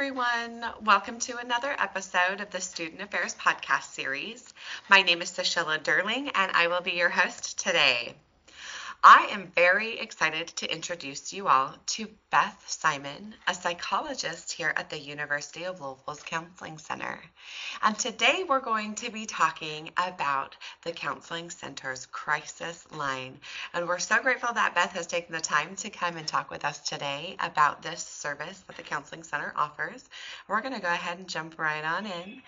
everyone. Welcome to another episode of the Student Affairs Podcast Series. My name is Cecilia Derling, and I will be your host today. I am very excited to introduce you all to Beth Simon, a psychologist here at the University of Louisville's Counseling Center. And today we're going to be talking about the Counseling Center's crisis line. And we're so grateful that Beth has taken the time to come and talk with us today about this service that the Counseling Center offers. We're going to go ahead and jump right on in.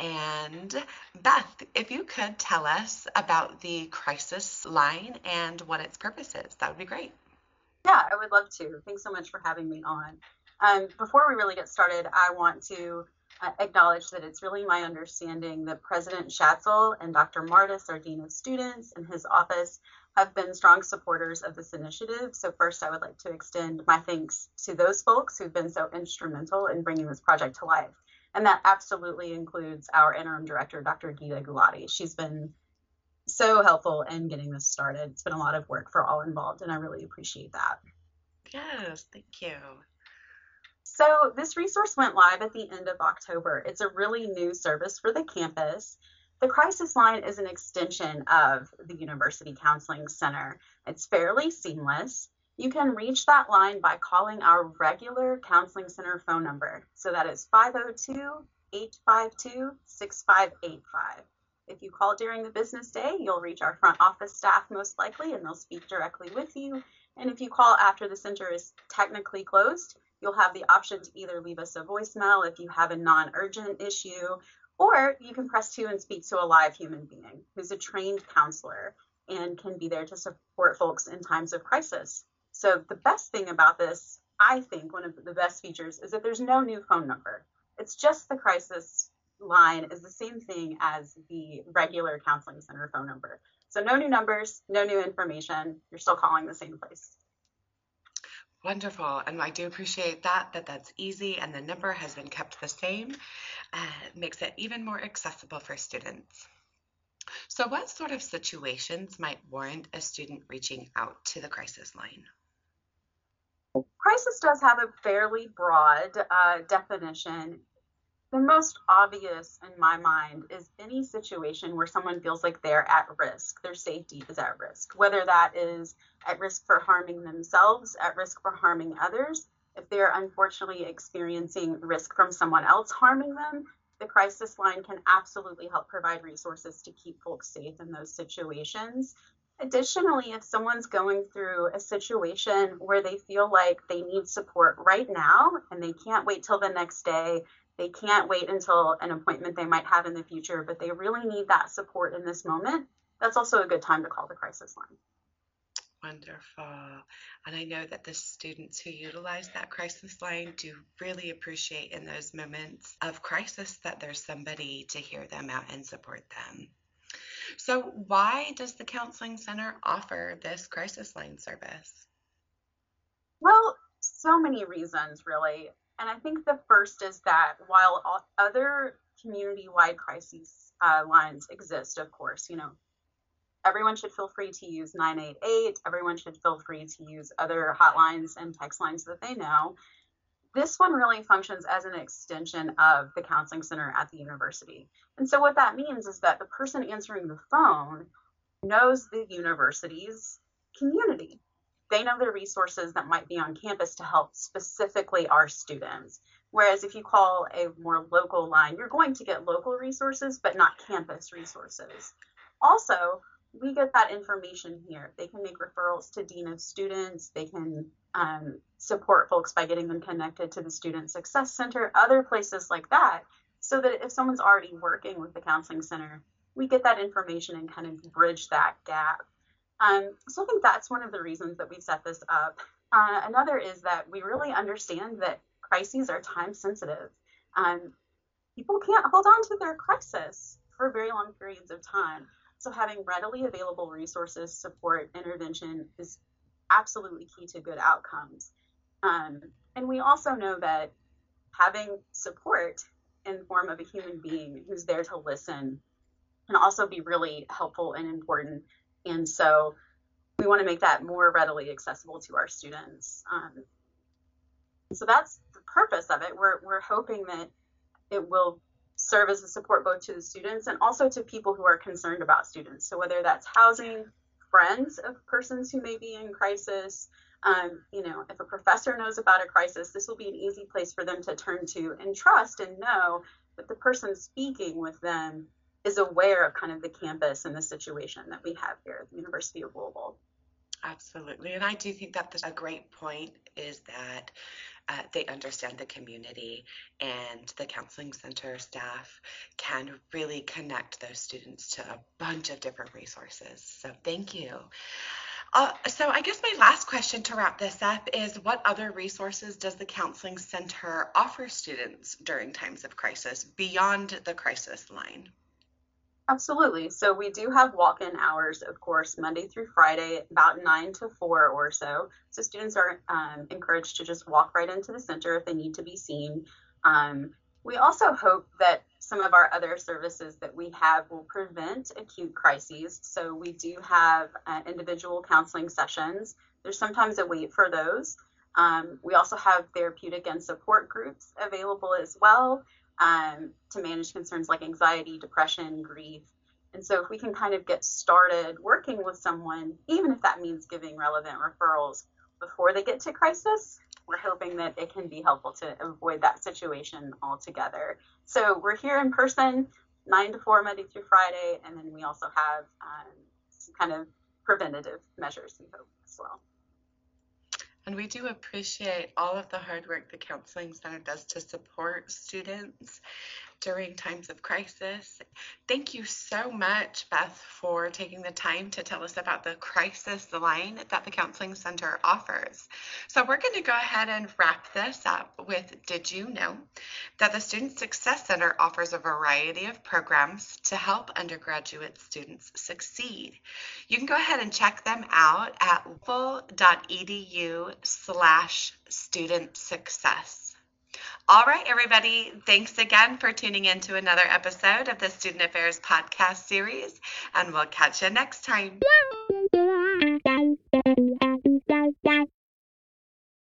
And Beth, if you could tell us about the crisis line and what its purpose is, that would be great. Yeah, I would love to. Thanks so much for having me on. Um, before we really get started, I want to uh, acknowledge that it's really my understanding that President Schatzel and Dr. Mardis, our Dean of Students, and his office have been strong supporters of this initiative. So, first, I would like to extend my thanks to those folks who've been so instrumental in bringing this project to life. And that absolutely includes our interim director, Dr. Gita Gulati. She's been so helpful in getting this started. It's been a lot of work for all involved, and I really appreciate that. Yes, thank you. So, this resource went live at the end of October. It's a really new service for the campus. The crisis line is an extension of the University Counseling Center. It's fairly seamless. You can reach that line by calling our regular Counseling Center phone number. So that is 502 852 6585. If you call during the business day, you'll reach our front office staff most likely and they'll speak directly with you. And if you call after the center is technically closed, you'll have the option to either leave us a voicemail if you have a non urgent issue, or you can press two and speak to a live human being who's a trained counselor and can be there to support folks in times of crisis. So, the best thing about this, I think, one of the best features is that there's no new phone number. It's just the crisis line is the same thing as the regular counseling center phone number. So no new numbers, no new information. You're still calling the same place. Wonderful. And I do appreciate that, that that's easy and the number has been kept the same. Uh, makes it even more accessible for students. So what sort of situations might warrant a student reaching out to the crisis line? Crisis does have a fairly broad uh, definition the most obvious in my mind is any situation where someone feels like they're at risk, their safety is at risk, whether that is at risk for harming themselves, at risk for harming others. If they're unfortunately experiencing risk from someone else harming them, the crisis line can absolutely help provide resources to keep folks safe in those situations. Additionally, if someone's going through a situation where they feel like they need support right now and they can't wait till the next day they can't wait until an appointment they might have in the future, but they really need that support in this moment. That's also a good time to call the crisis line. Wonderful. And I know that the students who utilize that crisis line do really appreciate in those moments of crisis that there's somebody to hear them out and support them. So, why does the Counseling Center offer this crisis line service? Well, so many reasons, really. And I think the first is that while other community wide crises uh, lines exist, of course, you know, everyone should feel free to use 988, everyone should feel free to use other hotlines and text lines that they know. This one really functions as an extension of the counseling center at the university. And so, what that means is that the person answering the phone knows the university's community they know the resources that might be on campus to help specifically our students. Whereas if you call a more local line, you're going to get local resources, but not campus resources. Also, we get that information here. They can make referrals to Dean of Students. They can um, support folks by getting them connected to the Student Success Center, other places like that, so that if someone's already working with the Counseling Center, we get that information and kind of bridge that gap um, so I think that's one of the reasons that we set this up. Uh, another is that we really understand that crises are time sensitive. Um, people can't hold on to their crisis for very long periods of time. So having readily available resources, support, intervention is absolutely key to good outcomes. Um, and we also know that having support in the form of a human being who's there to listen can also be really helpful and important and so we want to make that more readily accessible to our students. Um, So that's the purpose of it. We're, we're hoping that it will serve as a support both to the students and also to people who are concerned about students. So whether that's housing, friends of persons who may be in crisis, um, you know, if a professor knows about a crisis, this will be an easy place for them to turn to and trust and know that the person speaking with them is aware of kind of the campus and the situation that we have here at the University of Louisville. Absolutely. And I do think that a great point is that uh, they understand the community and the counseling center staff can really connect those students to a bunch of different resources. So thank you. Uh, so I guess my last question to wrap this up is what other resources does the counseling center offer students during times of crisis beyond the crisis line? Absolutely. So we do have walk-in hours, of course, Monday through Friday, about nine to four or so. So students are um, encouraged to just walk right into the center if they need to be seen. Um, we also hope that some of our other services that we have will prevent acute crises. So we do have uh, individual counseling sessions. There's sometimes a wait for those. Um, we also have therapeutic and support groups available as well um, to manage concerns like anxiety, depression, grief. And so, if we can kind of get started working with someone, even if that means giving relevant referrals before they get to crisis, we're hoping that it can be helpful to avoid that situation altogether. So, we're here in person, 9 to 4, Monday through Friday, and then we also have um, some kind of preventative measures we hope as well. And we do appreciate all of the hard work the Counseling Center does to support students during times of crisis. Thank you so much, Beth, for taking the time to tell us about the crisis line that the Counseling Center offers. So, we're going to go ahead and wrap this up with Did you know that the Student Success Center offers a variety of programs to help undergraduate students succeed? You can go ahead and check them out at louisville.edu slash student success. All right, everybody. Thanks again for tuning in to another episode of the Student Affairs podcast series, and we'll catch you next time.